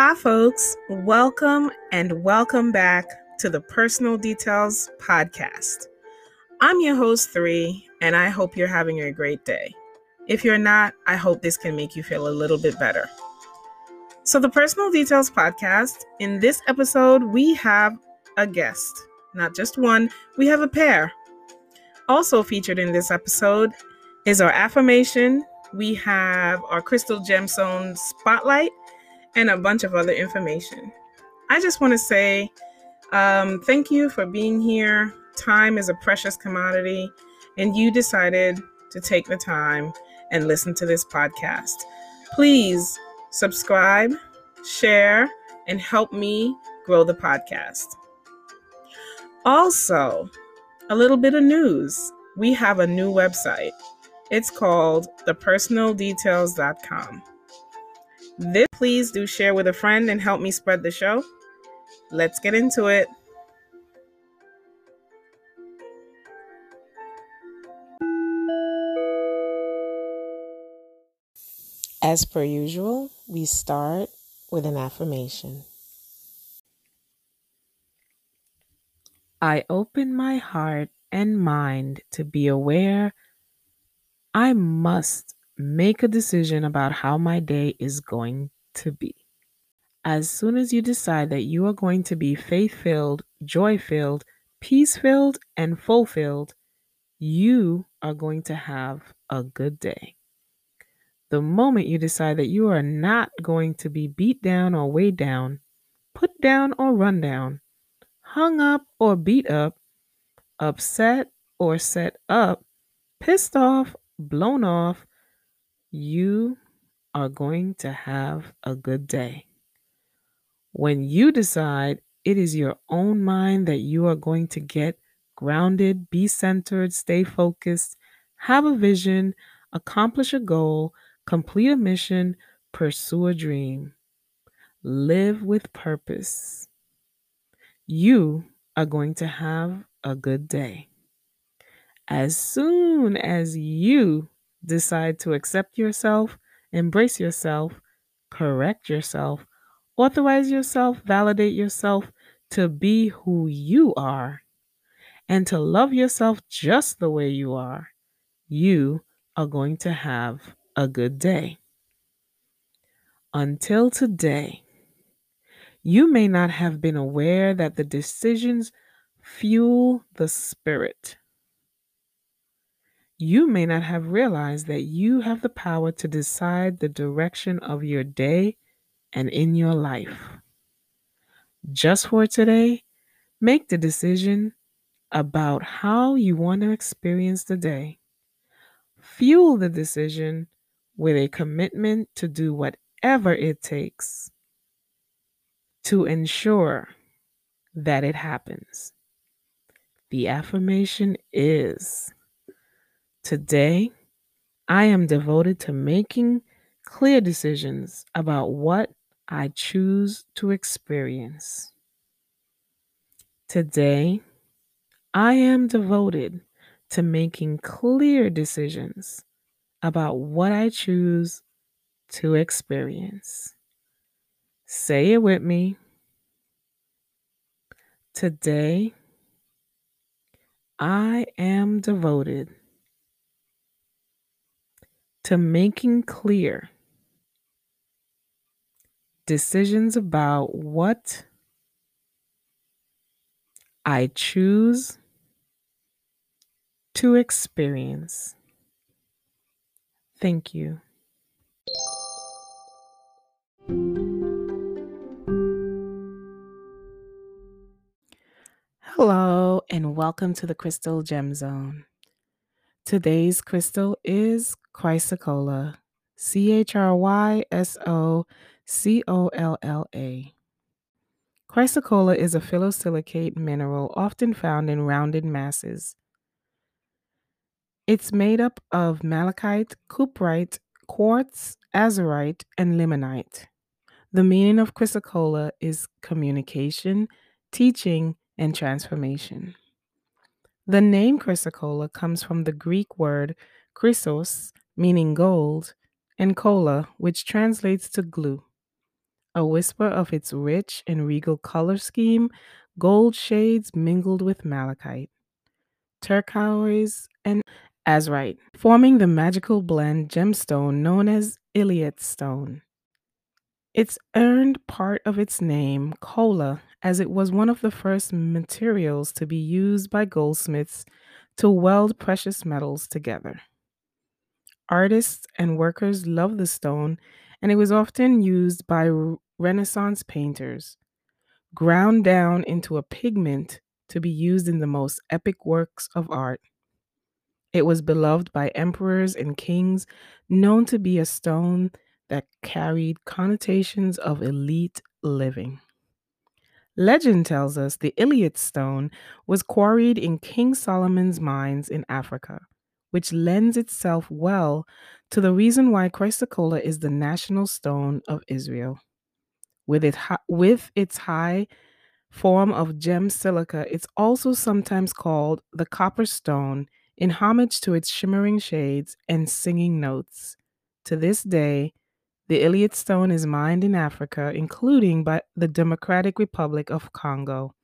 Hi, folks. Welcome and welcome back to the Personal Details Podcast. I'm your host, Three, and I hope you're having a great day. If you're not, I hope this can make you feel a little bit better. So, the Personal Details Podcast, in this episode, we have a guest. Not just one, we have a pair. Also featured in this episode is our affirmation. We have our Crystal Gemstone Spotlight and a bunch of other information. I just want to say um, thank you for being here. Time is a precious commodity, and you decided to take the time and listen to this podcast. Please subscribe, share, and help me grow the podcast. Also, a little bit of news. We have a new website. It's called thepersonaldetails.com. This please do share with a friend and help me spread the show. Let's get into it. As per usual, we start with an affirmation. I open my heart and mind to be aware I must make a decision about how my day is going to be. As soon as you decide that you are going to be faith filled, joy filled, peace filled, and fulfilled, you are going to have a good day. The moment you decide that you are not going to be beat down or weighed down, put down or run down, hung up or beat up, upset or set up, pissed off, blown off, you are going to have a good day. When you decide it is your own mind that you are going to get grounded, be centered, stay focused, have a vision, accomplish a goal, complete a mission, pursue a dream, live with purpose, you are going to have a good day. As soon as you decide to accept yourself, embrace yourself, correct yourself, authorize yourself, validate yourself to be who you are, and to love yourself just the way you are, you are going to have a good day. Until today, you may not have been aware that the decisions fuel the spirit you may not have realized that you have the power to decide the direction of your day and in your life. Just for today, make the decision about how you want to experience the day. Fuel the decision with a commitment to do whatever it takes to ensure that it happens. The affirmation is Today, I am devoted to making clear decisions about what I choose to experience. Today, I am devoted to making clear decisions about what I choose to experience. Say it with me. Today, I am devoted to making clear decisions about what I choose to experience. Thank you. Hello, and welcome to the Crystal Gem Zone. Today's crystal is chrysocolla, C H R Y S O C O L L A. Chrysocolla is a phyllosilicate mineral often found in rounded masses. It's made up of malachite, cuprite, quartz, azurite, and limonite. The meaning of chrysocolla is communication, teaching, and transformation. The name chrysocolla comes from the Greek word chrysos, meaning gold, and cola, which translates to glue. a whisper of its rich and regal color scheme, gold shades mingled with malachite, turquoise, and azurite, forming the magical blend gemstone known as Eilat stone. It's earned part of its name, kola, as it was one of the first materials to be used by goldsmiths to weld precious metals together. Artists and workers loved the stone, and it was often used by Renaissance painters, ground down into a pigment to be used in the most epic works of art. It was beloved by emperors and kings, known to be a stone that carried connotations of elite living. Legend tells us the Eilat stone was quarried in King Solomon's mines in Africa which lends itself well to the reason why chrysocolla is the national stone of Israel. With, it, with its high form of gem silica, it's also sometimes called the copper stone in homage to its shimmering shades and singing notes. To this day, the Eilat stone is mined in Africa, including by the Democratic Republic of Congo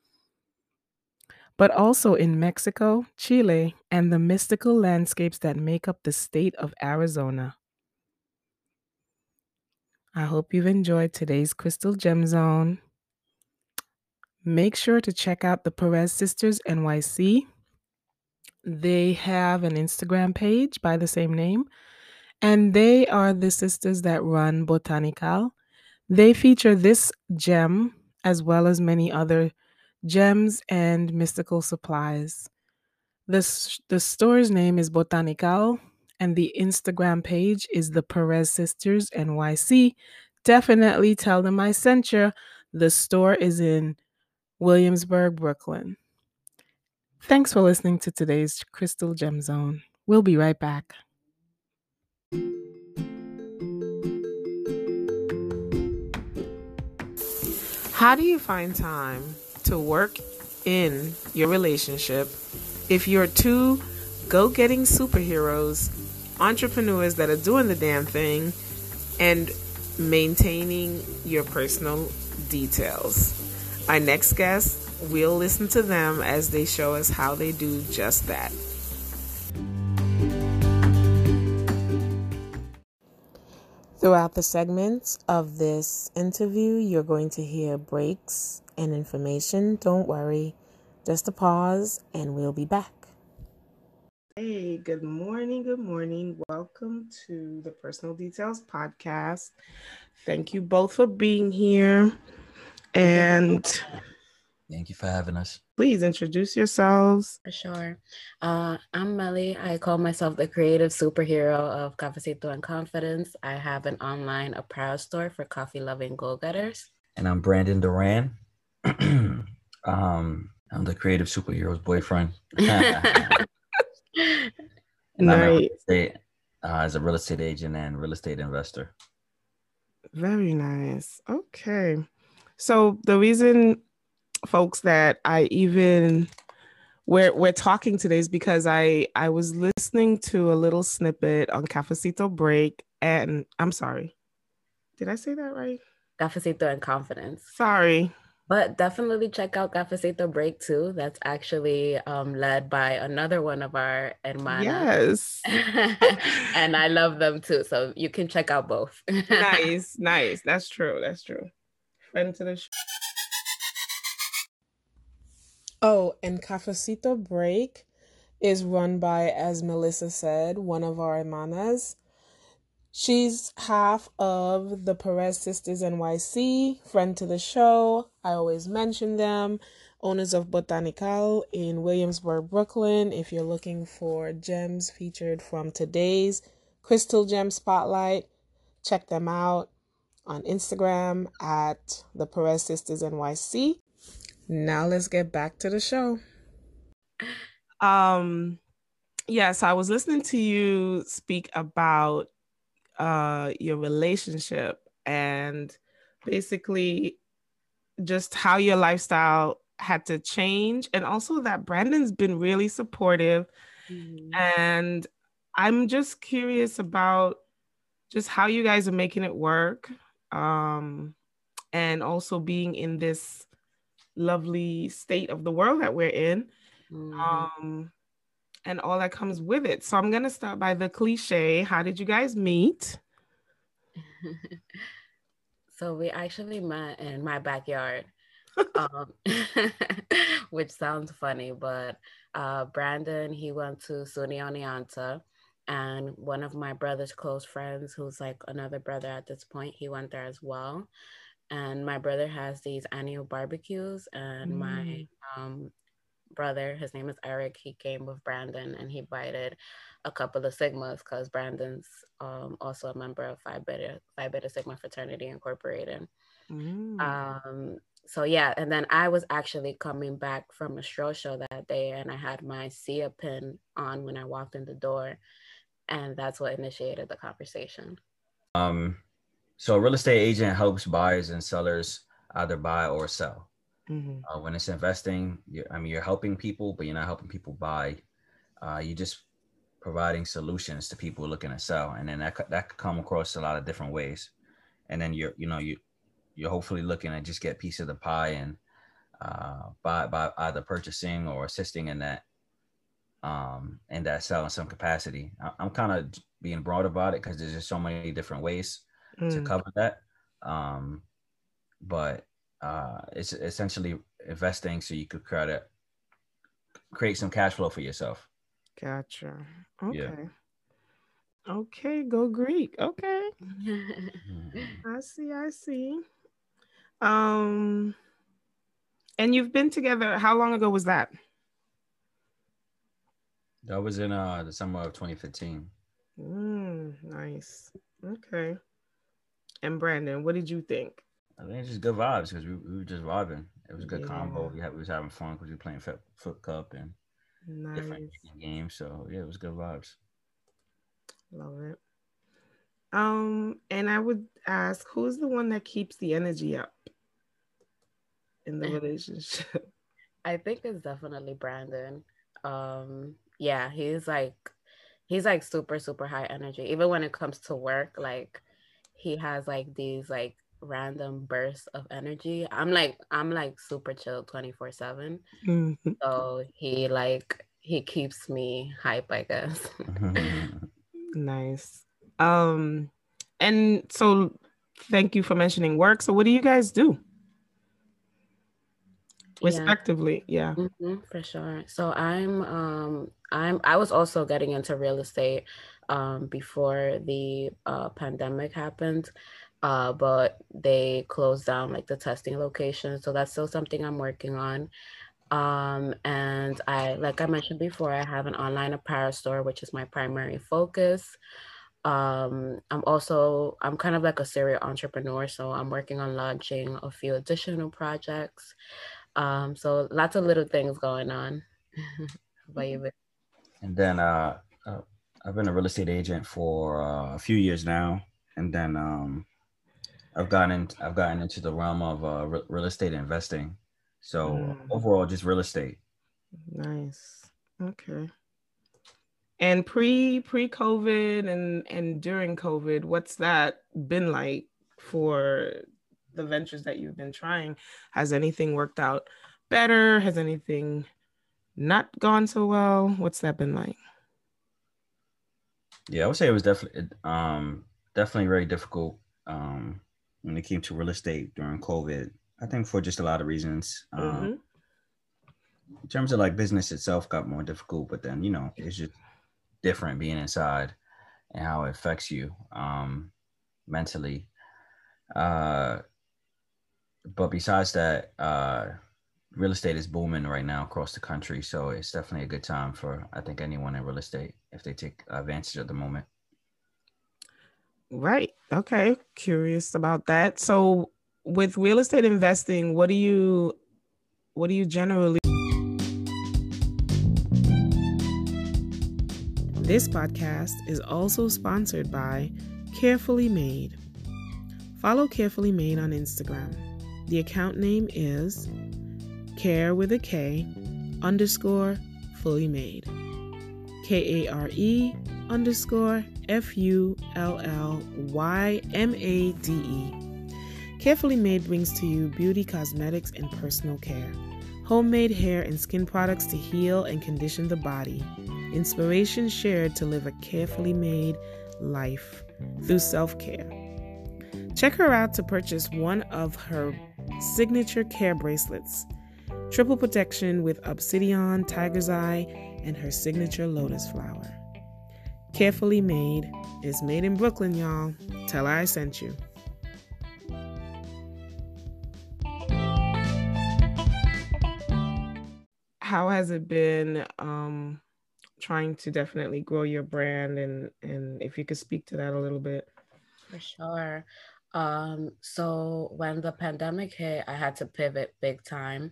but also in Mexico, Chile, and the mystical landscapes that make up the state of Arizona. I hope you've enjoyed today's Crystal Gem Zone. Make sure to check out the Perez Sisters NYC. They have an Instagram page by the same name, and they are the sisters that run Botanical. They feature this gem as well as many other gems and mystical supplies. This the store's name is Botanical and the Instagram page is the Perez Sisters NYC. Definitely tell them I sent you. The store is in Williamsburg, Brooklyn. Thanks for listening to today's Crystal Gem Zone. We'll be right back. How do you find time to work in your relationship if you're two go getting superheroes, entrepreneurs that are doing the damn thing, and maintaining your personal details. Our next guest, we'll listen to them as they show us how they do just that. Throughout the segments of this interview, you're going to hear breaks and information. Don't worry, just a pause and we'll be back. Hey, good morning. Good morning. Welcome to the Personal Details Podcast. Thank you both for being here. And thank you for having us. Please introduce yourselves. For sure. Uh, I'm Melly. I call myself the creative superhero of Cafecito and Confidence. I have an online apparel store for coffee loving go getters. And I'm Brandon Duran. um, I'm the creative superhero's boyfriend. nice. Estate, uh, as a real estate agent and real estate investor. Very nice. Okay. So the reason, folks, that I even we're we're talking today is because I I was listening to a little snippet on Cafecito Break, and I'm sorry, did I say that right? Cafecito and Confidence. Sorry, but definitely check out Cafecito Break too. That's actually um, led by another one of our hermanas. Yes. and I love them too. So you can check out both. nice, nice. That's true. That's true. Friend to the show. Oh, and Cafecito Break is run by, as Melissa said, one of our hermanas. She's half of the Perez Sisters NYC, friend to the show. I always mention them. Owners of Botanical in Williamsburg, Brooklyn. If you're looking for gems featured from today's Crystal Gem Spotlight, check them out on Instagram at the Perez Sisters NYC. Now let's get back to the show. Um, yes, I was listening to you speak about uh, your relationship and basically just how your lifestyle had to change and also that Brandon's been really supportive mm-hmm. and I'm just curious about just how you guys are making it work um and also being in this lovely state of the world that we're in. Mm-hmm. Um, and all that comes with it. So I'm going to start by the cliche. How did you guys meet? so we actually met in my backyard, um, which sounds funny, but uh, Brandon, he went to SUNY Oneonta and one of my brother's close friends, who's like another brother at this point, he went there as well. And my brother has these annual barbecues, and mm. my um, brother, his name is Eric, he came with Brandon and he invited a couple of Sigmas because Brandon's um, also a member of Phi Beta, Phi Beta Sigma Fraternity Incorporated. Mm. Um, so yeah, and then I was actually coming back from a stroll show that day and I had my Sia pin on when I walked in the door. And that's what initiated the conversation. Um, so a real estate agent helps buyers and sellers either buy or sell. Mm-hmm. Uh, when it's investing, I mean, you're helping people, but you're not helping people buy. Uh, you're just providing solutions to people looking to sell, and then that that could come across a lot of different ways. And then you're, you know, you you're hopefully looking to just get a piece of the pie and uh, by by either purchasing or assisting in that um in that sell in some capacity. I, am kind of being broad about it because there's just so many different ways mm. to cover that. Um, but uh, it's essentially investing so you could try to create some cash flow for yourself. Gotcha. Okay. Yeah. Okay, go Greek. Okay. I see, I see. Um and you've been together how long ago was that? That was in uh the summer of 2015. Mm, nice. Okay. And Brandon, what did you think? I think it's just good vibes because we, we were just vibing. It was a good yeah. combo. We, had, we was having fun because we were playing foot, foot cup and nice. different game. So yeah, it was good vibes. Love it. Um, and I would ask, who's the one that keeps the energy up in the relationship? I think it's definitely Brandon. Um, yeah, he's like he's like super super high energy. Even when it comes to work, like he has like these like random bursts of energy. I'm like I'm like super chill 24 7. Mm-hmm. So he like he keeps me hype, I guess. nice. Um and so thank you for mentioning work. So what do you guys do? Respectively, yeah. yeah. Mm-hmm, for sure. So I'm um I'm I was also getting into real estate um before the uh pandemic happened uh, but they closed down like the testing location. So that's still something I'm working on. Um, and I, like I mentioned before, I have an online apparel store, which is my primary focus. Um, I'm also, I'm kind of like a serial entrepreneur. So I'm working on launching a few additional projects. Um, so lots of little things going on. and then uh, uh, I've been a real estate agent for uh, a few years now. And then um, I've gotten I've gotten into the realm of uh, re- real estate investing. So mm. overall, just real estate. Nice. Okay. And pre pre COVID and and during COVID, what's that been like for the ventures that you've been trying? Has anything worked out better? Has anything not gone so well? What's that been like? Yeah, I would say it was definitely um definitely very difficult. Um when it came to real estate during COVID. I think for just a lot of reasons. Um, mm-hmm. in terms of like business itself got more difficult, but then you know it's just different being inside and how it affects you um, mentally. Uh, but besides that, uh, real estate is booming right now across the country, so it's definitely a good time for I think anyone in real estate if they take advantage of the moment. Right. Okay. Curious about that. So with real estate investing, what do you what do you generally This podcast is also sponsored by Kare Fully Made. Follow Kare Fully Made on Instagram. The account name is care with a K underscore fully made. K A R E underscore F U L L Y M A D E. Kare Fully Made brings to you beauty, cosmetics, and personal care. Homemade hair and skin products to heal and condition the body. Inspiration shared to live a carefully made life through self care. Check her out to purchase one of her signature care bracelets triple protection with obsidian, tiger's eye, and her signature lotus flower. Kare Fully Made is made in Brooklyn, y'all. Tell I sent you. how has it been um, trying to definitely grow your brand and and if you could speak to that a little bit for sure um, so when the pandemic hit i had to pivot big time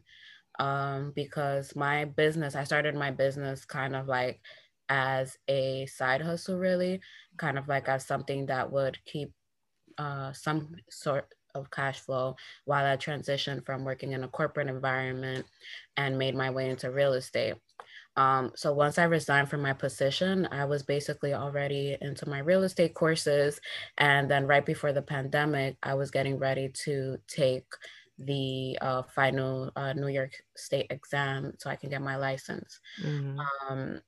um, because my business i started my business kind of like as a side hustle really kind of like as something that would keep uh, some sort of cash flow while I transitioned from working in a corporate environment and made my way into real estate. Um, so once I resigned from my position, I was basically already into my real estate courses. And then right before the pandemic, I was getting ready to take the uh, final uh, New York State exam so I can get my license. Mm-hmm. Um,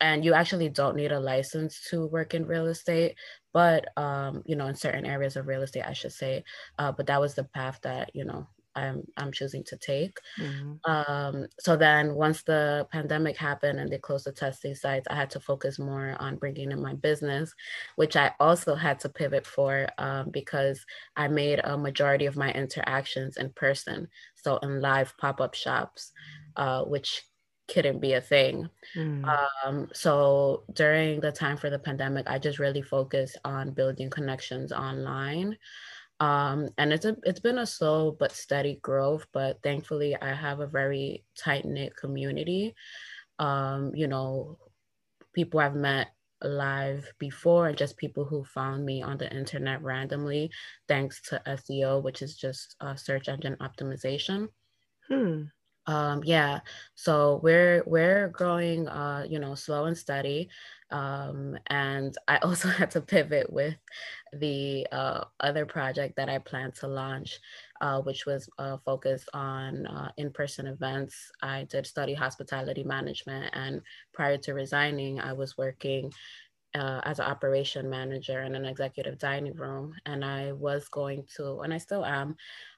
and you actually don't need a license to work in real estate, but um, you know, in certain areas of real estate, I should say. Uh, but that was the path that you know I'm I'm choosing to take. Mm-hmm. Um, so then once the pandemic happened and they closed the testing sites, I had to focus more on bringing in my business, which I also had to pivot for um, because I made a majority of my interactions in person, so in live pop up shops, uh, which couldn't be a thing. Mm. Um, so during the time for the pandemic, I just really focused on building connections online. Um, and it's a it's been a slow but steady growth, but thankfully I have a very tight knit community. Um, you know, people I've met live before and just people who found me on the internet randomly thanks to SEO, which is just uh, search engine optimization. Hmm um, yeah so we're we're growing uh, you know slow and steady um, and i also had to pivot with the uh, other project that i plan to launch uh, which was uh, focused on uh, in-person events. I did study hospitality management and prior to resigning i was working uh, as an operation manager in an executive dining room and i was going to and i still am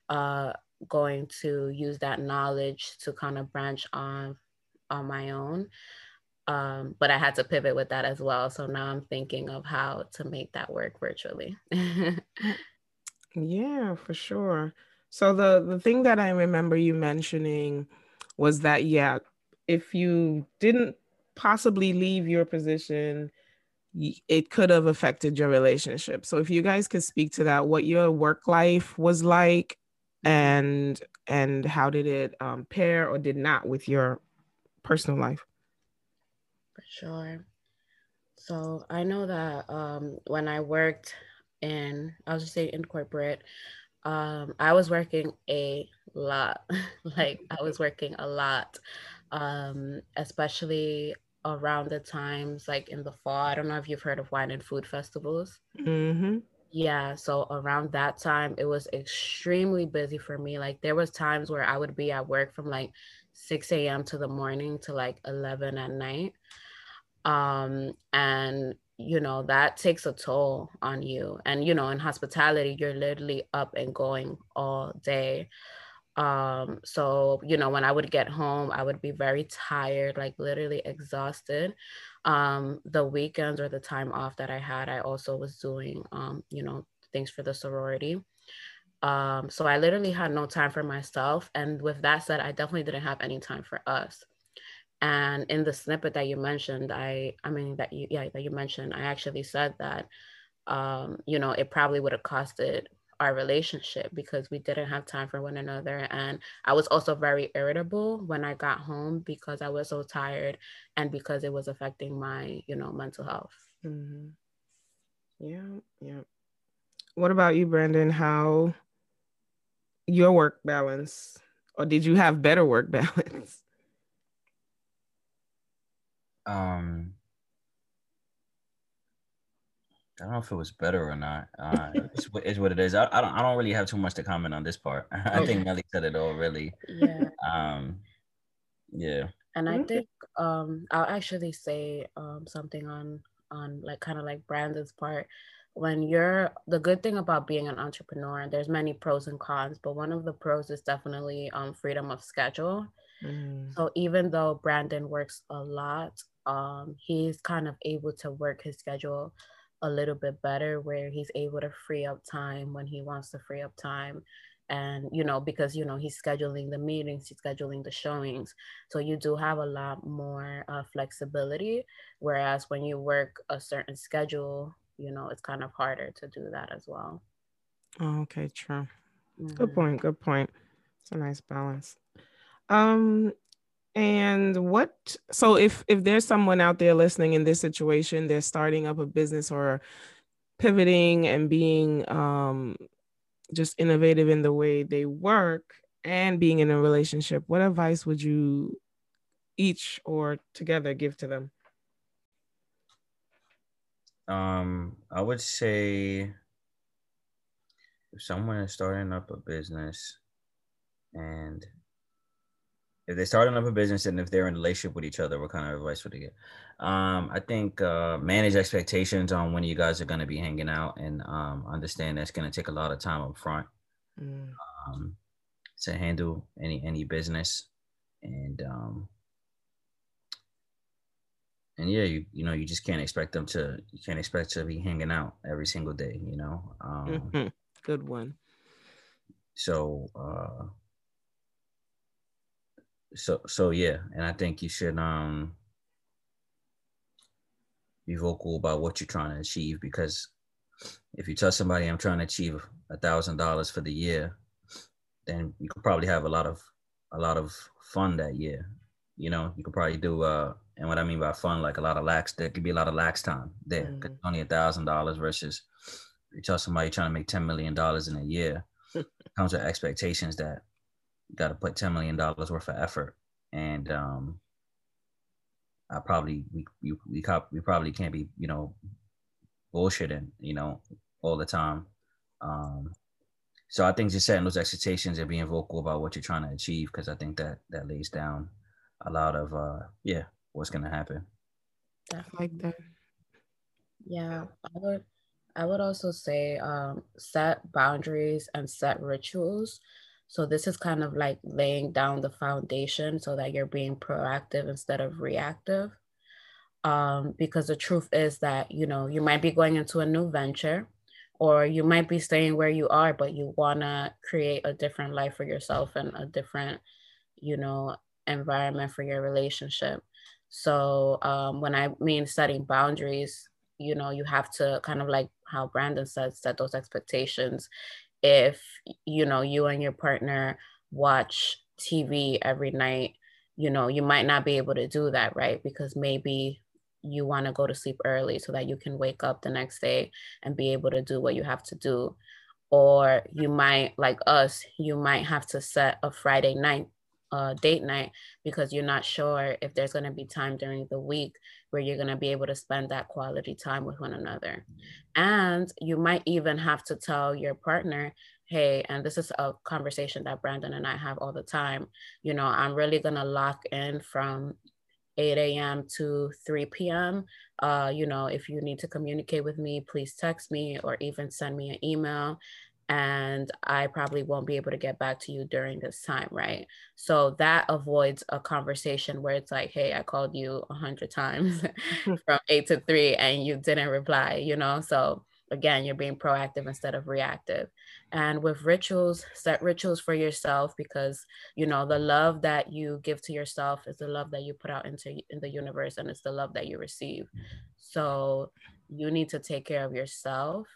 uh, going to use that knowledge to kind of branch on on my own. Um, but I had to pivot with that as well. So now I'm thinking of how to make that work virtually. yeah, for sure. So the the thing that I remember you mentioning was that yeah, if you didn't possibly leave your position, it could have affected your relationship. So if you guys could speak to that, what your work life was like and and how did it um, pair or did not with your personal life? For sure. So i know that um, when i worked in I was just saying in corporate um, i was working a lot. Like i was working a lot um, especially around the times like in the fall. I don't know if you've heard of wine and food festivals. Mm-hmm. Yeah, so around that time it was extremely busy for me. Like there was times where I would be at work from like 6 a.m. to the morning to like 11 at night. Um and you know that takes a toll on you. And you know in hospitality you're literally up and going all day. Um so you know when I would get home I would be very tired, like literally exhausted um, the weekends or the time off that I had, I also was doing, um, you know, things for the sorority. Um, so I literally had no time for myself. And with that said, I definitely didn't have any time for us. And in the snippet that you mentioned, I, I mean that you, yeah, that you mentioned, I actually said that, um, you know, it probably would have costed our relationship because we didn't have time for one another. And I was also very irritable when I got home because I was so tired and because it was affecting my, you know, mental health. Mm-hmm. Yeah, yeah. What about you, Brandon? How your work balance, or did you have better work balance? Um, I don't know if it was better or not. Uh, it's, it's, what it is. I, I, don't. I don't really have too much to comment on this part. I think Melly said it all. Really. Yeah. Um. Yeah. And I think um I'll actually say um something on on like kind of like Brandon's part. When you're the good thing about being an entrepreneur, there's many pros and cons, but one of the pros is definitely um freedom of schedule. Mm. So even though Brandon works a lot, um, he's kind of able to work his schedule a little bit better where he's able to free up time when he wants to free up time and you know because you know he's scheduling the meetings he's scheduling the showings. So you do have a lot more uh, flexibility whereas when you work a certain schedule you know it's kind of harder to do that as well. Oh, okay true. Mm-hmm. good point good point. It's a nice balance. Um and what so if if there's someone out there listening in this situation, they're starting up a business or pivoting and being um just innovative in the way they work and being in a relationship, what advice would you each or together give to them? Um, I would say if someone is starting up a business and if they're starting up a business and if they're in a relationship with each other, what kind of advice would they get? Um, I think uh, manage expectations on when you guys are going to be hanging out and um, understand that's going to take a lot of time up front mm. um, to handle any any business and um, and yeah, you you know you just can't expect them to you can't expect to be hanging out every single day, you know. Um, mm-hmm. Good one. So uh, so so yeah, and I think you should um be vocal about what you're trying to achieve because if you tell somebody I'm trying to achieve a thousand dollars for the year, then you could probably have a lot of a lot of fun that year. You know, you could probably do uh and what I mean by fun, like a lot of lax, there could be a lot of lax time there. Mm-hmm. Only a thousand dollars versus you tell somebody trying to make ten million dollars in a year, comes with expectations that got to put ten million dollars worth of effort, and um, I probably we we we, we probably can't be you know bullshitting you know all the time. Um, so I think just setting those expectations and being vocal about what you're trying to achieve, because I think that that lays down a lot of uh, yeah what's gonna happen. Like that. Yeah, I would. I would also say um, set boundaries and set rituals so this is kind of like laying down the foundation so that you're being proactive instead of reactive. Um, because the truth is that, you know, you might be going into a new venture or you might be staying where you are, but you want to create a different life for yourself and a different, you know, environment for your relationship. So um, when I mean setting boundaries, you know, you have to kind of like how Brandon said, set those expectations if you know you and your partner watch TV every night, you know, you might not be able to do that, right? Because maybe you want to go to sleep early so that you can wake up the next day and be able to do what you have to do. Or you might, like us, you might have to set a Friday night uh, date night because you're not sure if there's going to be time during the week where you're going to be able to spend that quality time with one another. And you might even have to tell your partner, hey, and this is a conversation that Brandon and I have all the time. You know, I'm really going to lock in from 8 a.m. to 3 p.m. Uh, you know, if you need to communicate with me, please text me or even send me an email and I probably won't be able to get back to you during this time, right? So that avoids a conversation where it's like, hey, I called you a hundred times from eight to three and you didn't reply, you know? So again, you're being proactive instead of reactive. And with rituals, set rituals for yourself because you know the love that you give to yourself is the love that you put out into in the universe and it's the love that you receive. So you need to take care of yourself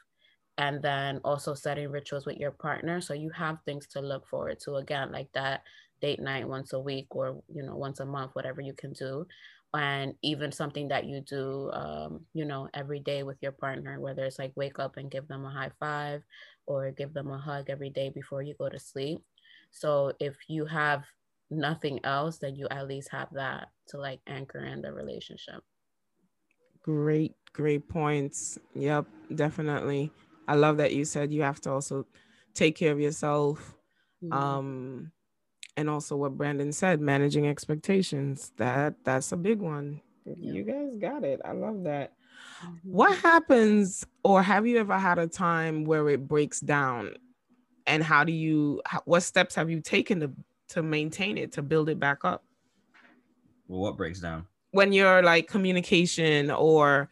and then also setting rituals with your partner so you have things to look forward to again like that date night once a week or you know once a month whatever you can do and even something that you do um, you know every day with your partner whether it's like wake up and give them a high five or give them a hug every day before you go to sleep so if you have nothing else then you at least have that to like anchor in the relationship Great, great points. Yep, definitely. I love that you said you have to also take care of yourself. Mm-hmm. Um, and also what Brandon said, managing expectations. That that's a big one. You guys got it. I love that. Mm-hmm. What happens, or have you ever had a time where it breaks down? And how do you? What steps have you taken to to maintain it, to build it back up? Well, what breaks down? When you're like communication or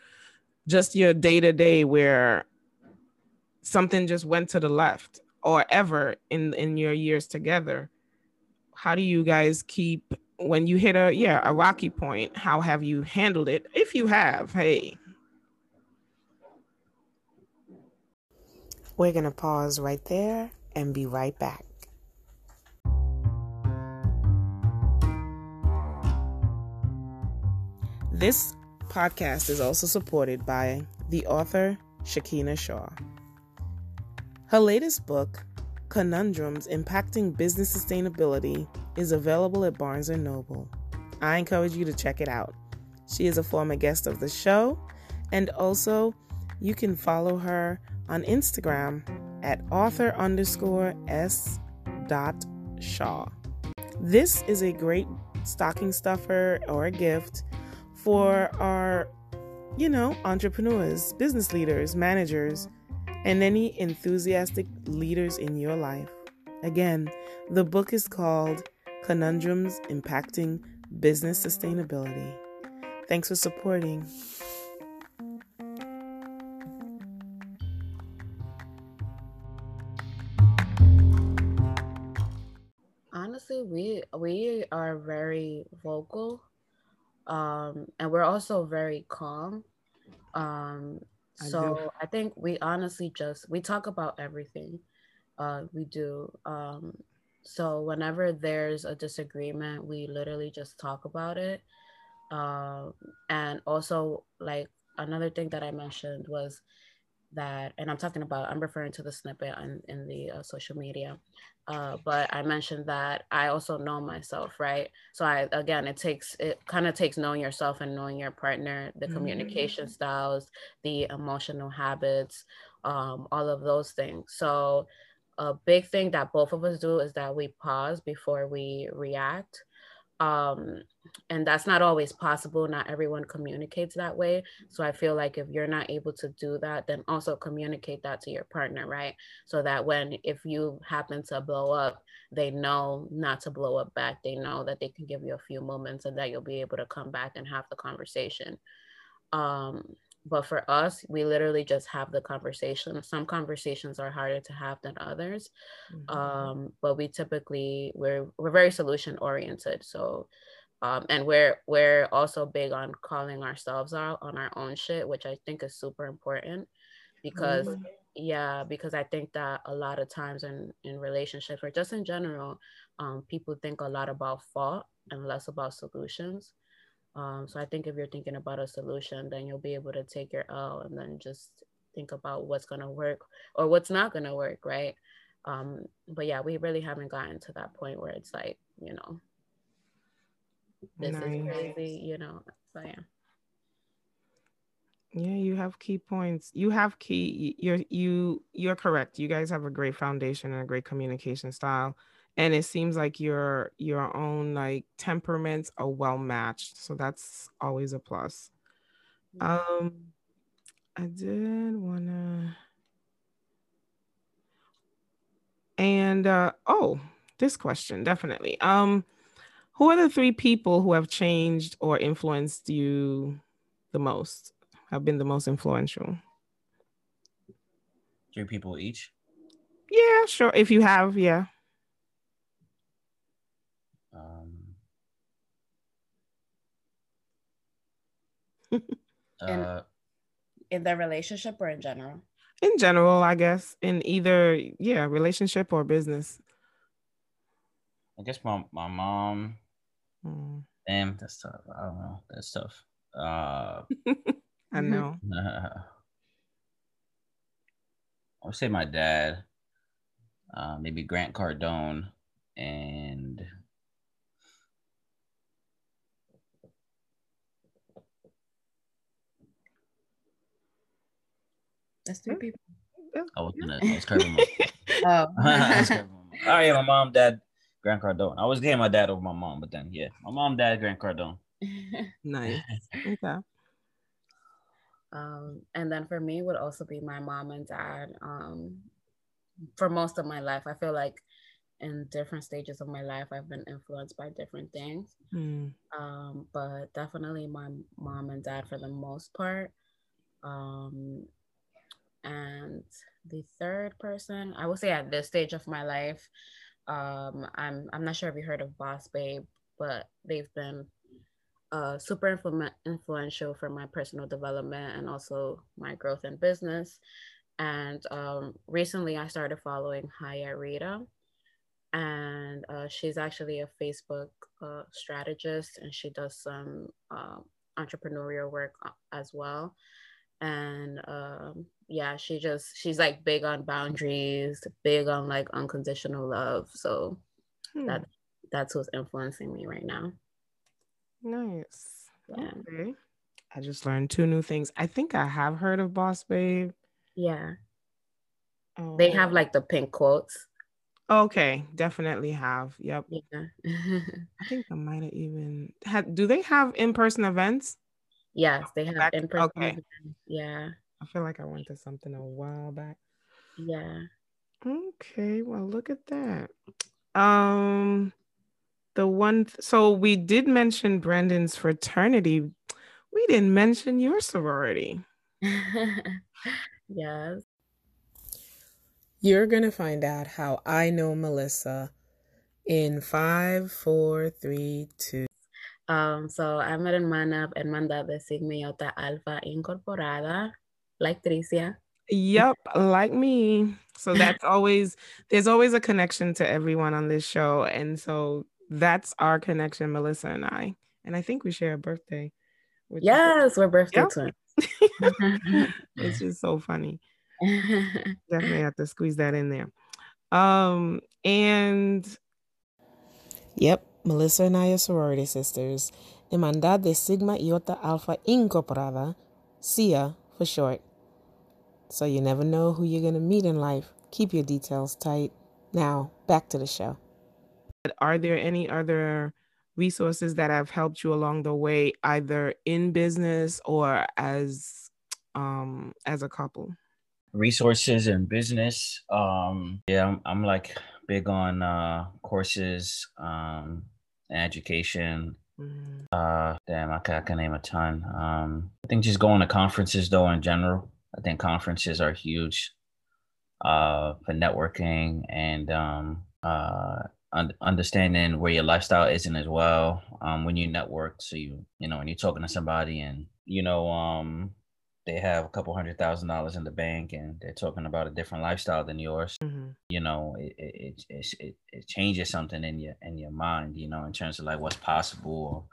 just your day to day, where something just went to the left, or ever in in your years together. How do you guys keep when you hit a yeah a rocky point? How have you handled it? If you have, hey. We're going to pause right there and be right back. This podcast is also supported by the author Shakina Shaw. Her latest book, Conundrums Impacting Business Sustainability, is available at Barnes & Noble. I encourage you to check it out. She is a former guest of the show, and also you can follow her on Instagram at author underscore s dot shaw. This is a great stocking stuffer or a gift for our, you know, entrepreneurs, business leaders, managers, and any enthusiastic leaders in your life. Again, the book is called Conundrums Impacting Business Sustainability. Thanks for supporting. honestly we we are very vocal um and we're also very calm um so I, I think we honestly just we talk about everything uh we do um so whenever there's a disagreement we literally just talk about it um and also like another thing that i mentioned was that, and I'm talking about, I'm referring to the snippet in, in the uh, social media, uh, but I mentioned that I also know myself, right? So I, again, it takes, it kind of takes knowing yourself and knowing your partner, the mm-hmm. communication styles, the emotional habits, um, all of those things. So a big thing that both of us do is that we pause before we react um, and that's not always possible. Not everyone communicates that way. So i feel like if you're not able to do that then also communicate that to your partner right? So that when if you happen to blow up they know not to blow up back. They know that they can give you a few moments and that you'll be able to come back and have the conversation. Um, but for us we literally just have the conversation. Some conversations are harder to have than others. Mm-hmm. um, but we typically we're we're very solution oriented so um, and we're we're also big on calling ourselves out on our own shit which i think is super important because mm-hmm. yeah because i think that a lot of times in in relationships or just in general um, people think a lot about fault and less about solutions um, so I think if you're thinking about a solution, then you'll be able to take your L and then just think about what's going to work or what's not going to work, right? Um, but yeah, we really haven't gotten to that point where it's like, you know, this nice. is crazy, you know. So yeah. Yeah, you have key points. You have key. You're you you're correct. You guys have a great foundation and a great communication style and it seems like your your own like temperaments are well matched so that's always a plus um i did want to and uh oh this question definitely um who are the three people who have changed or influenced you the most have been the most influential three people each yeah sure if you have yeah in, uh, in the relationship or in general? In general, I guess. In either, yeah, relationship or business. I guess my, my mom. Mm. Damn, that's tough. I don't know. That's tough. Uh, I know. I would say my dad, uh, maybe Grant Cardone, and That's three people. I was gonna. I was curving my. oh. I was curving my. Oh yeah, my mom, dad, Grant Cardone. I was getting my dad over my mom, but then yeah, my mom, dad, Grant Cardone. nice. Okay. Um, and then for me would also be my mom and dad. Um, for most of my life, I feel like in different stages of my life, I've been influenced by different things. Mm. Um, but definitely my mom and dad for the most part. Um, and the third person, I would say at this stage of my life, um, I'm I'm not sure if you heard of Boss Babe, but they've been uh, super influ- influential for my personal development and also my growth in business. And um, recently, I started following Haya Rita, and uh, she's actually a Facebook uh, strategist, and she does some um, entrepreneurial work uh, as well. And um, yeah, she just she's like big on boundaries, big on like unconditional love. So hmm. that that's what's influencing me right now. Nice. Yeah. Okay. I just learned two new things. I think I have heard of Boss Babe. Yeah. Oh. They have like the pink quotes. Okay, definitely have. Yep. Yeah. I think I might have even had do they have in-person events? Yes, they have in-person okay. events. Yeah. I feel like I went to something a while back. Yeah. Okay, well look at that. Um the one th- so we did mention Brandon's fraternity. We didn't mention your sorority. yes. You're going to find out how I know Melissa in five, four, three, two. Um, so I'm an hermana, hermandad de Sigma Iota Alpha Incorporada, like Tricia. Yep, like me. So that's always, there's always a connection to everyone on this show. And so that's our connection, Melissa and I. And I think we share a birthday. Yes, we're birthday yep. twins. it's just so funny. Definitely have to squeeze that in there. Um, and yep, Melissa and I are sorority sisters. Hermandad de Sigma Iota Alpha Incorporada, SIA for short. So you never know who you're going to meet in life. Keep your details tight. Now, back to the show. Are there any other resources that have helped you along the way, either in business or as um, as a couple? resources and business. Um, yeah, I'm, I'm like big on uh, courses um, education. Mm. Uh, damn, I can, I can name a ton. Um, I think just going to conferences though in general. I think conferences are huge uh, for networking and um, uh, un- understanding where your lifestyle isn't as well. Um, when you network, so you you know when you're talking to somebody and you know um they have a couple hundred thousand dollars in the bank and they're talking about a different lifestyle than yours mm-hmm. you know it, it, it, it, it changes something in your in your mind you know in terms of like what's possible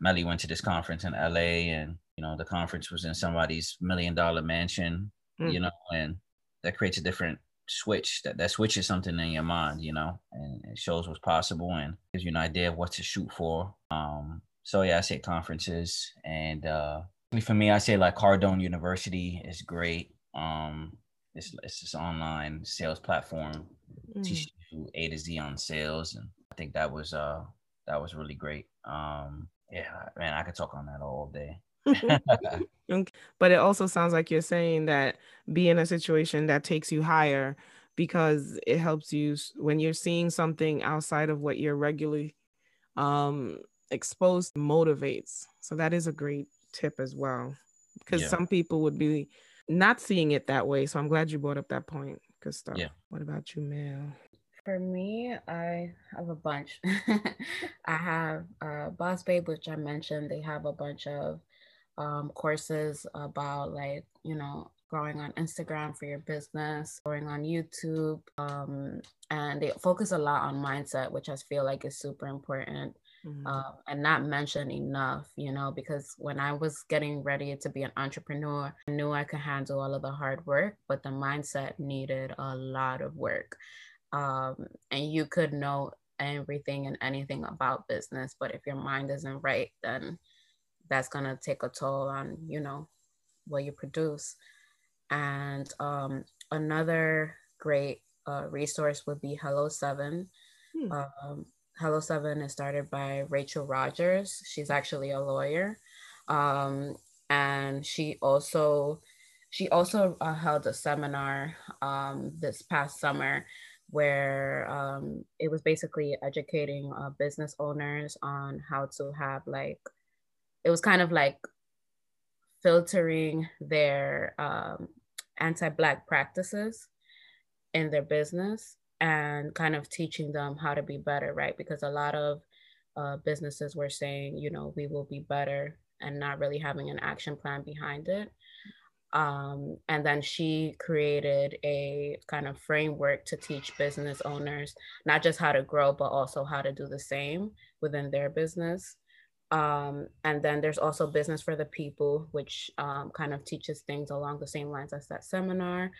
melly went to this conference in la and you know the conference was in somebody's million dollar mansion mm-hmm. you know and that creates a different switch that that switches something in your mind you know and it shows what's possible and gives you an idea of what to shoot for um so yeah i say conferences and uh for me, I say like Cardone University is great. Um, it's it's this online sales platform, mm. teaches you A to Z on sales, and I think that was uh that was really great. Um, yeah, man, I could talk on that all day. But it also sounds like you're saying that be in a situation that takes you higher because it helps you when you're seeing something outside of what you're regularly um exposed motivates. So that is a great tip as well. Because yeah. some people would be not seeing it that way. So i'm glad you brought up that point good stuff. Yeah. What about you mel? For me i have a bunch. I have uh boss babe which i mentioned. They have a bunch of um, courses about like you know growing on instagram for your business growing on youtube um, and they focus a lot on mindset which i feel like is super important mm-hmm. uh, and not mentioned enough, you know, because when I was getting ready to be an entrepreneur, I knew I could handle all of the hard work, but the mindset needed a lot of work. Um, and you could know everything and anything about business, but if your mind isn't right, then that's going to take a toll on, you know, what you produce. and um, another great uh, resource would be Hello Seven. Hmm. Um, Hello Seven is started by Rachel Rodgers. She's actually a lawyer, um, and she also she also uh, held a seminar um, this past summer where um, it was basically educating uh, business owners on how to have like it was kind of like filtering their um, anti-black practices in their business and kind of teaching them how to be better right? Because a lot of uh, businesses were saying you know we will be better and not really having an action plan behind it. Um, and then she created a kind of framework to teach business owners not just how to grow but also how to do the same within their business um, and then there's also business for the people which um, kind of teaches things along the same lines as that seminar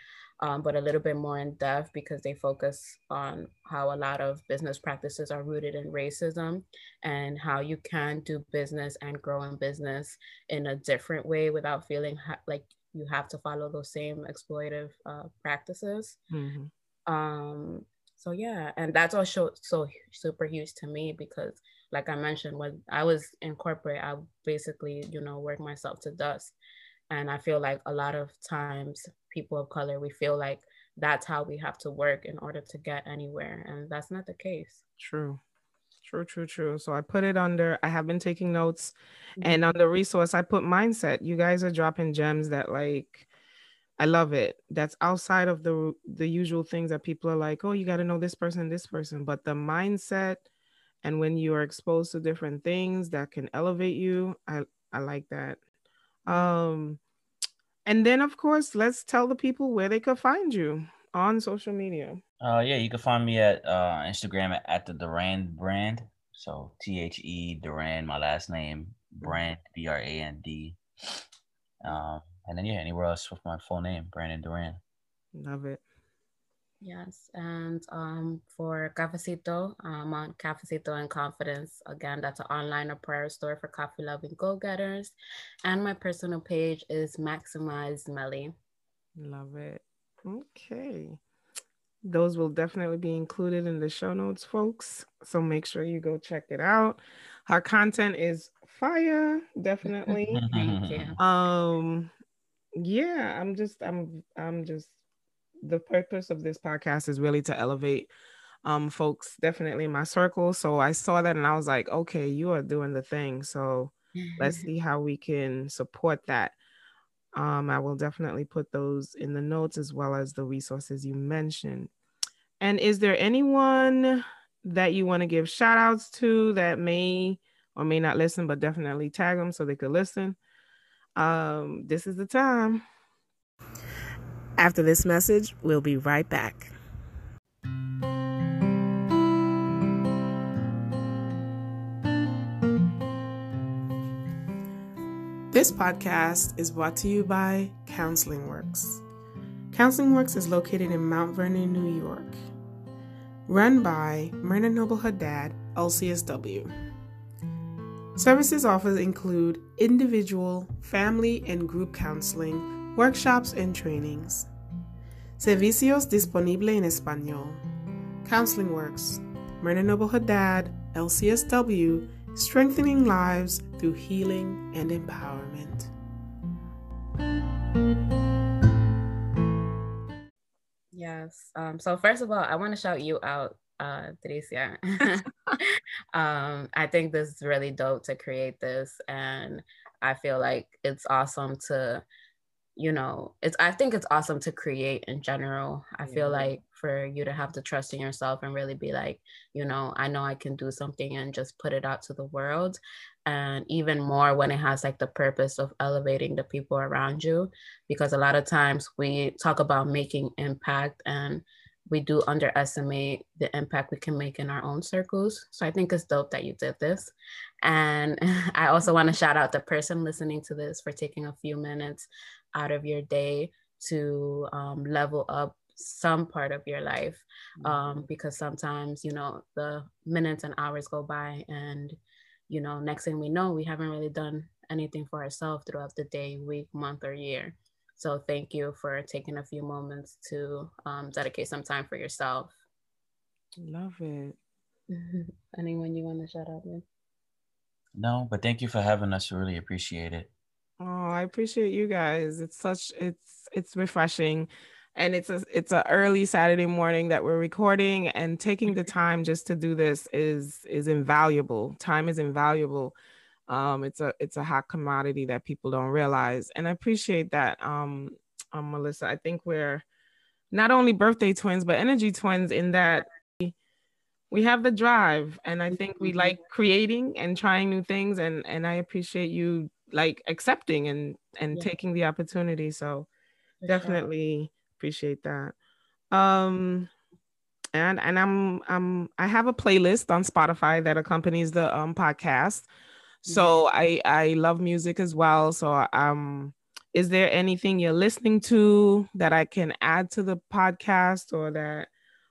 um, but a little bit more in depth because they focus on how a lot of business practices are rooted in racism and how you can do business and grow in business in a different way without feeling ha- like you have to follow those same exploitative uh, practices. Mm-hmm. Um, so yeah, and that's also so super huge to me because, like I mentioned, when I was in corporate, I basically you know work myself to dust, and I feel like a lot of times people of color we feel like that's how we have to work in order to get anywhere, and that's not the case. True. True, true, true. So I put it under, I have been taking notes mm-hmm. and on the resource, I put mindset. You guys are dropping gems that like, I love it. That's outside of the the usual things that people are like, oh, you got to know this person, this person. But the mindset, and when you are exposed to different things that can elevate you, I I like that. Um, and then of course, let's tell the people where they could find you on social media. Uh, yeah, you can find me at uh, Instagram at, at the Duran brand. So T H E Duran, my last name, brand B R A N D. Um, and then yeah, anywhere else with my full name, Brandon Duran. Love it. Yes, and um, for Cafecito, I'm on Cafecito and Confidence. Again, that's an online apparel store for coffee loving go getters. And my personal page is Maximize Melly. Love it. Okay. Those will definitely be included in the show notes, folks. So make sure you go check it out. Our content is fire, definitely. Thank you. Um, yeah, I'm just, I'm, I'm just. The purpose of this podcast is really to elevate um folks definitely in my circle. So I saw that and I was like, okay, you are doing the thing. So let's see how we can support that. Um, I will definitely put those in the notes as well as the resources you mentioned. And is there anyone that you want to give shout outs to that may or may not listen, but definitely tag them so they could listen? Um, this is the time. After this message, we'll be right back. This podcast is brought to you by Counseling Works. Counseling Works is located in Mount Vernon, New York. Run by Myrna Noble Haddad, LCSW. Services offered include individual, family, and group counseling, workshops, and trainings. Servicios disponible en español. Counseling Works. Myrna Noble Haddad, LCSW strengthening lives through healing and empowerment. Yes. Um, so first of all, I want to shout you out, uh, Tricia. um, I think this is really dope to create this, and I feel like it's awesome to, you know, it's. I think it's awesome to create in general. I feel like for you to have the trust in yourself and really be like, you know, I know I can do something and just put it out to the world. And even more when it has like the purpose of elevating the people around you. Because a lot of times we talk about making impact and we do underestimate the impact we can make in our own circles. So I think it's dope that you did this. And I also want to shout out the person listening to this for taking a few minutes out of your day to um, level up some part of your life um, mm-hmm. because sometimes you know the minutes and hours go by and you know next thing we know we haven't really done anything for ourselves throughout the day week month or year So thank you for taking a few moments to um, dedicate some time for yourself. Love it. Anyone you want to shout out with? No, but thank you for having us. Really appreciate it. Oh, I appreciate you guys. It's such it's it's refreshing. And it's a it's a early Saturday morning that we're recording and taking the time just to do this is is invaluable. Time is invaluable. Um, it's a it's a hot commodity that people don't realize. And I appreciate that. Um, um Melissa, I think we're not only birthday twins, but energy twins in that we have the drive and i think we like creating and trying new things and and i appreciate you like accepting and and yeah. taking the opportunity so For definitely sure. appreciate that um and and i'm i'm i have a playlist on spotify that accompanies the um podcast so mm-hmm. i i love music as well so um is there anything you're listening to that i can add to the podcast or that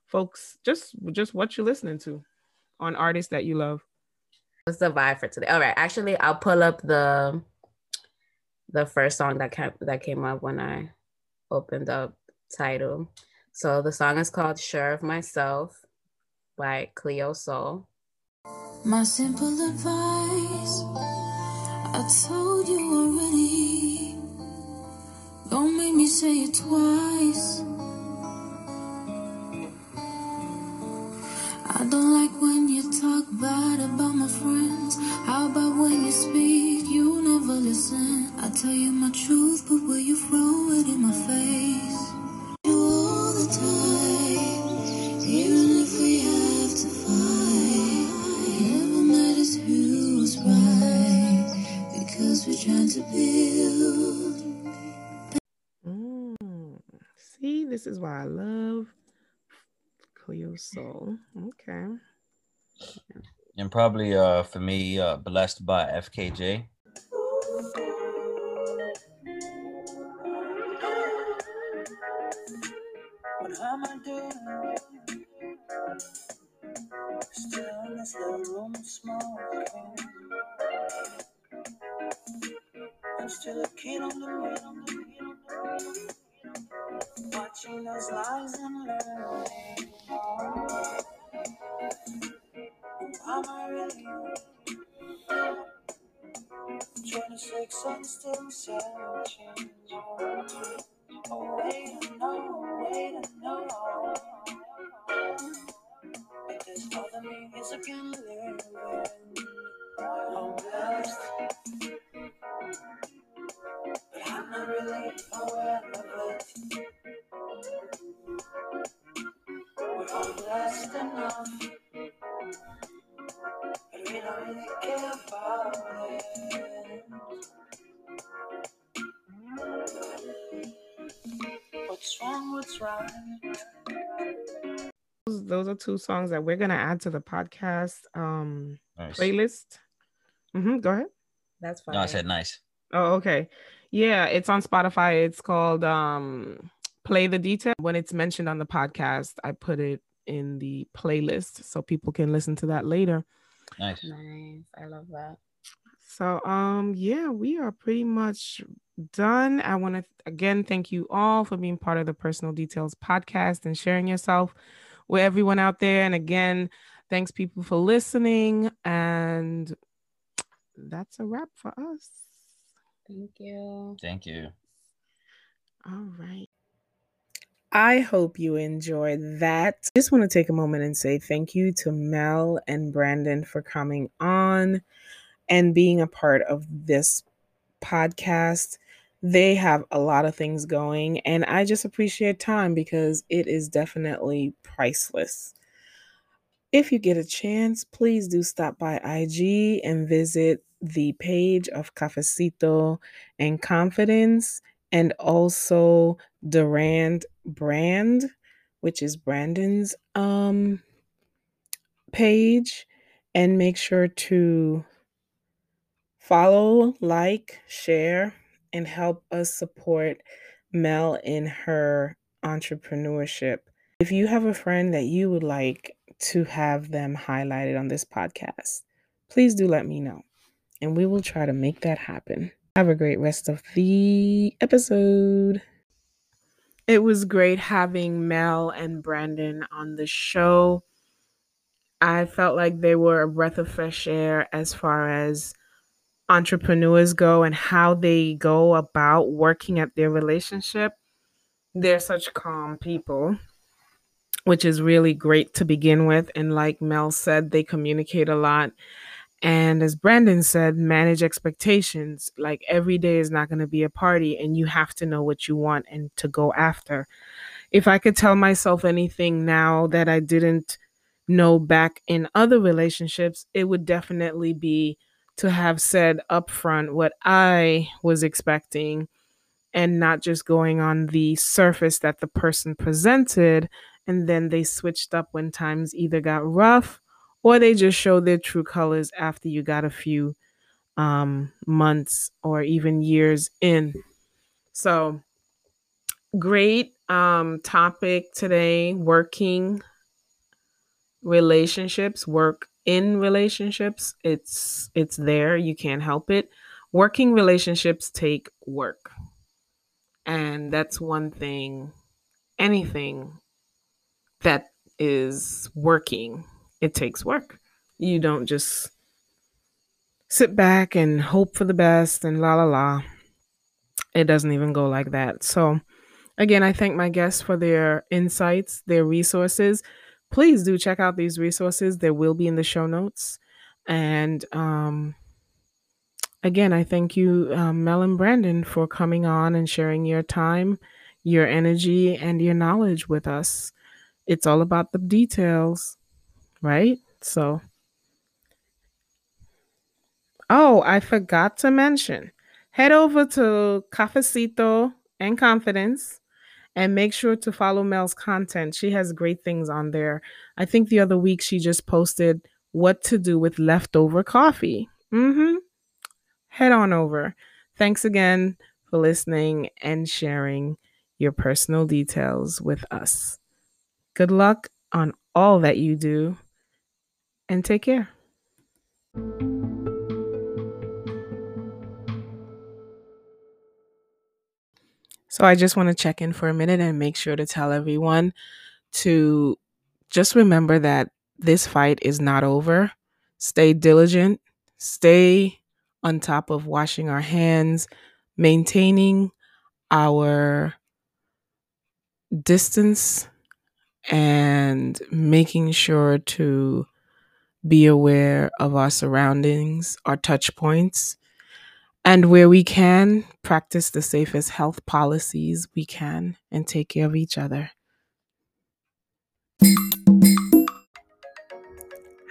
folks just just what you're listening to on artists that you love what's the vibe for today all right actually i'll pull up the the first song that came that came up when i opened up title. so the song is called sure of myself by cleo Sol. my simple advice i told you already don't make me say it twice I don't like when you talk bad about my friends. How about when you speak, you never listen? I tell you my truth, but will you throw it in my face? You all the time, even if we have to fight. I never matters who was right, because we're trying to build. Mm, see, this is why I love Cleo Sol. Okay. And probably uh for me, uh blessed by FKJ. What am I doing? Still in this little room smoking. I'm still a kid on the moon. Watching those lives and learning. Am I really 26 and still searching? Oh, wait know, wait know. If this other me is again two songs that we're gonna add to the podcast um nice. playlist. Mm-hmm, go ahead. That's fine. No, I said nice. Oh, okay. Yeah, it's on Spotify. It's called um Play the Detail. When it's mentioned on the podcast, I put it in the playlist so people can listen to that later. Nice. Nice. I love that. So um yeah, we are pretty much done. I want to again thank you all for being part of the Personal Details podcast and sharing yourself with everyone out there. And again, thanks people for listening. And that's a wrap for us. Thank you. Thank you. All right. I hope you enjoyed that. Just want to take a moment and say thank you to Mel and Brandon for coming on and being a part of this podcast. They have a lot of things going, and I just appreciate time because it is definitely priceless. If you get a chance, please do stop by IG and visit the page of Cafecito and Confidence and also Duran Brand, which is Brandon's um page and make sure to follow, like, share and help us support Mel in her entrepreneurship. If you have a friend that you would like to have them highlighted on this podcast, please do let me know and we will try to make that happen. Have a great rest of the episode. It was great having Mel and Brandon on the show. I felt like they were a breath of fresh air as far as entrepreneurs go and how they go about working at their relationship. They're such calm people, which is really great to begin with. And like Mel said, they communicate a lot. And as Brandon said, manage expectations. Like every day is not going to be a party, and you have to know what you want and to go after. If I could tell myself anything now that I didn't know back in other relationships, it would definitely be to have said upfront what I was expecting and not just going on the surface that the person presented and then they switched up when times either got rough or they just showed their true colors after you got a few um, months or even years in. So, great um, topic today working relationships, work in relationships. It's it's there, you can't help it. Working relationships take work. And that's one thing anything that is working, it takes work. You don't just sit back and hope for the best and la la la. It doesn't even go like that. So, again, I thank my guests for their insights, their resources please do check out these resources. They will be in the show notes. And um, again, I thank you, um, Mel and Brandon, for coming on and sharing your time, your energy, and your knowledge with us. It's all about the details, right? So, oh, I forgot to mention head over to Cafecito and Confidence and make sure to follow Mel's content. She has great things on there. I think the other week she just posted what to do with leftover coffee. Mm-hmm. Head on over. Thanks again for listening and sharing your personal details with us. Good luck on all that you do and take care. So I just want to check in for a minute and make sure to tell everyone to just remember that this fight is not over. Stay diligent, stay on top of washing our hands, maintaining our distance, and making sure to be aware of our surroundings, our touch points, and where we can, practice the safest health policies we can and take care of each other.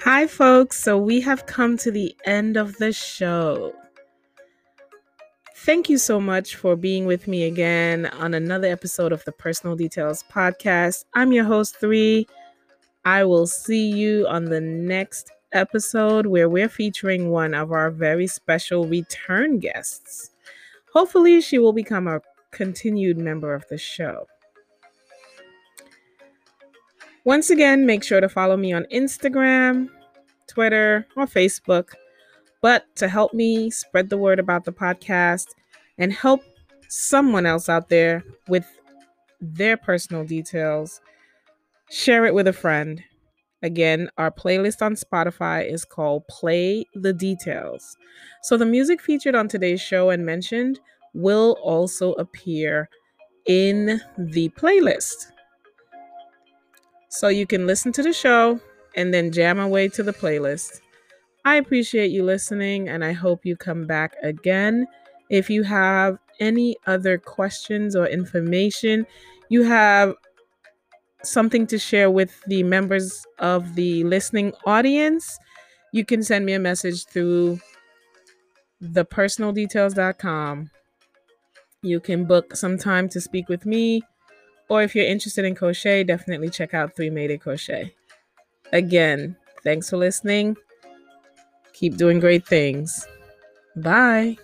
Hi, folks. So we have come to the end of the show. Thank you so much for being with me again on another episode of the Personal Details Podcast. I'm your host, Three. I will see you on the next episode where we're featuring one of our very special return guests. Hopefully, she will become a continued member of the show. Once again, make sure to follow me on Instagram, Twitter, or Facebook. But to help me spread the word about the podcast and help someone else out there with their personal details, share it with a friend. Again, our playlist on Spotify is called Play the Details. So the music featured on today's show and mentioned will also appear in the playlist. So you can listen to the show and then jam away to the playlist. I appreciate you listening and I hope you come back again. If you have any other questions or information, you have something to share with the members of the listening audience, you can send me a message through thepersonaldetails.com. You can book some time to speak with me, or if you're interested in crochet, definitely check out Three Made Crochet. Again, thanks for listening. Keep doing great things. Bye.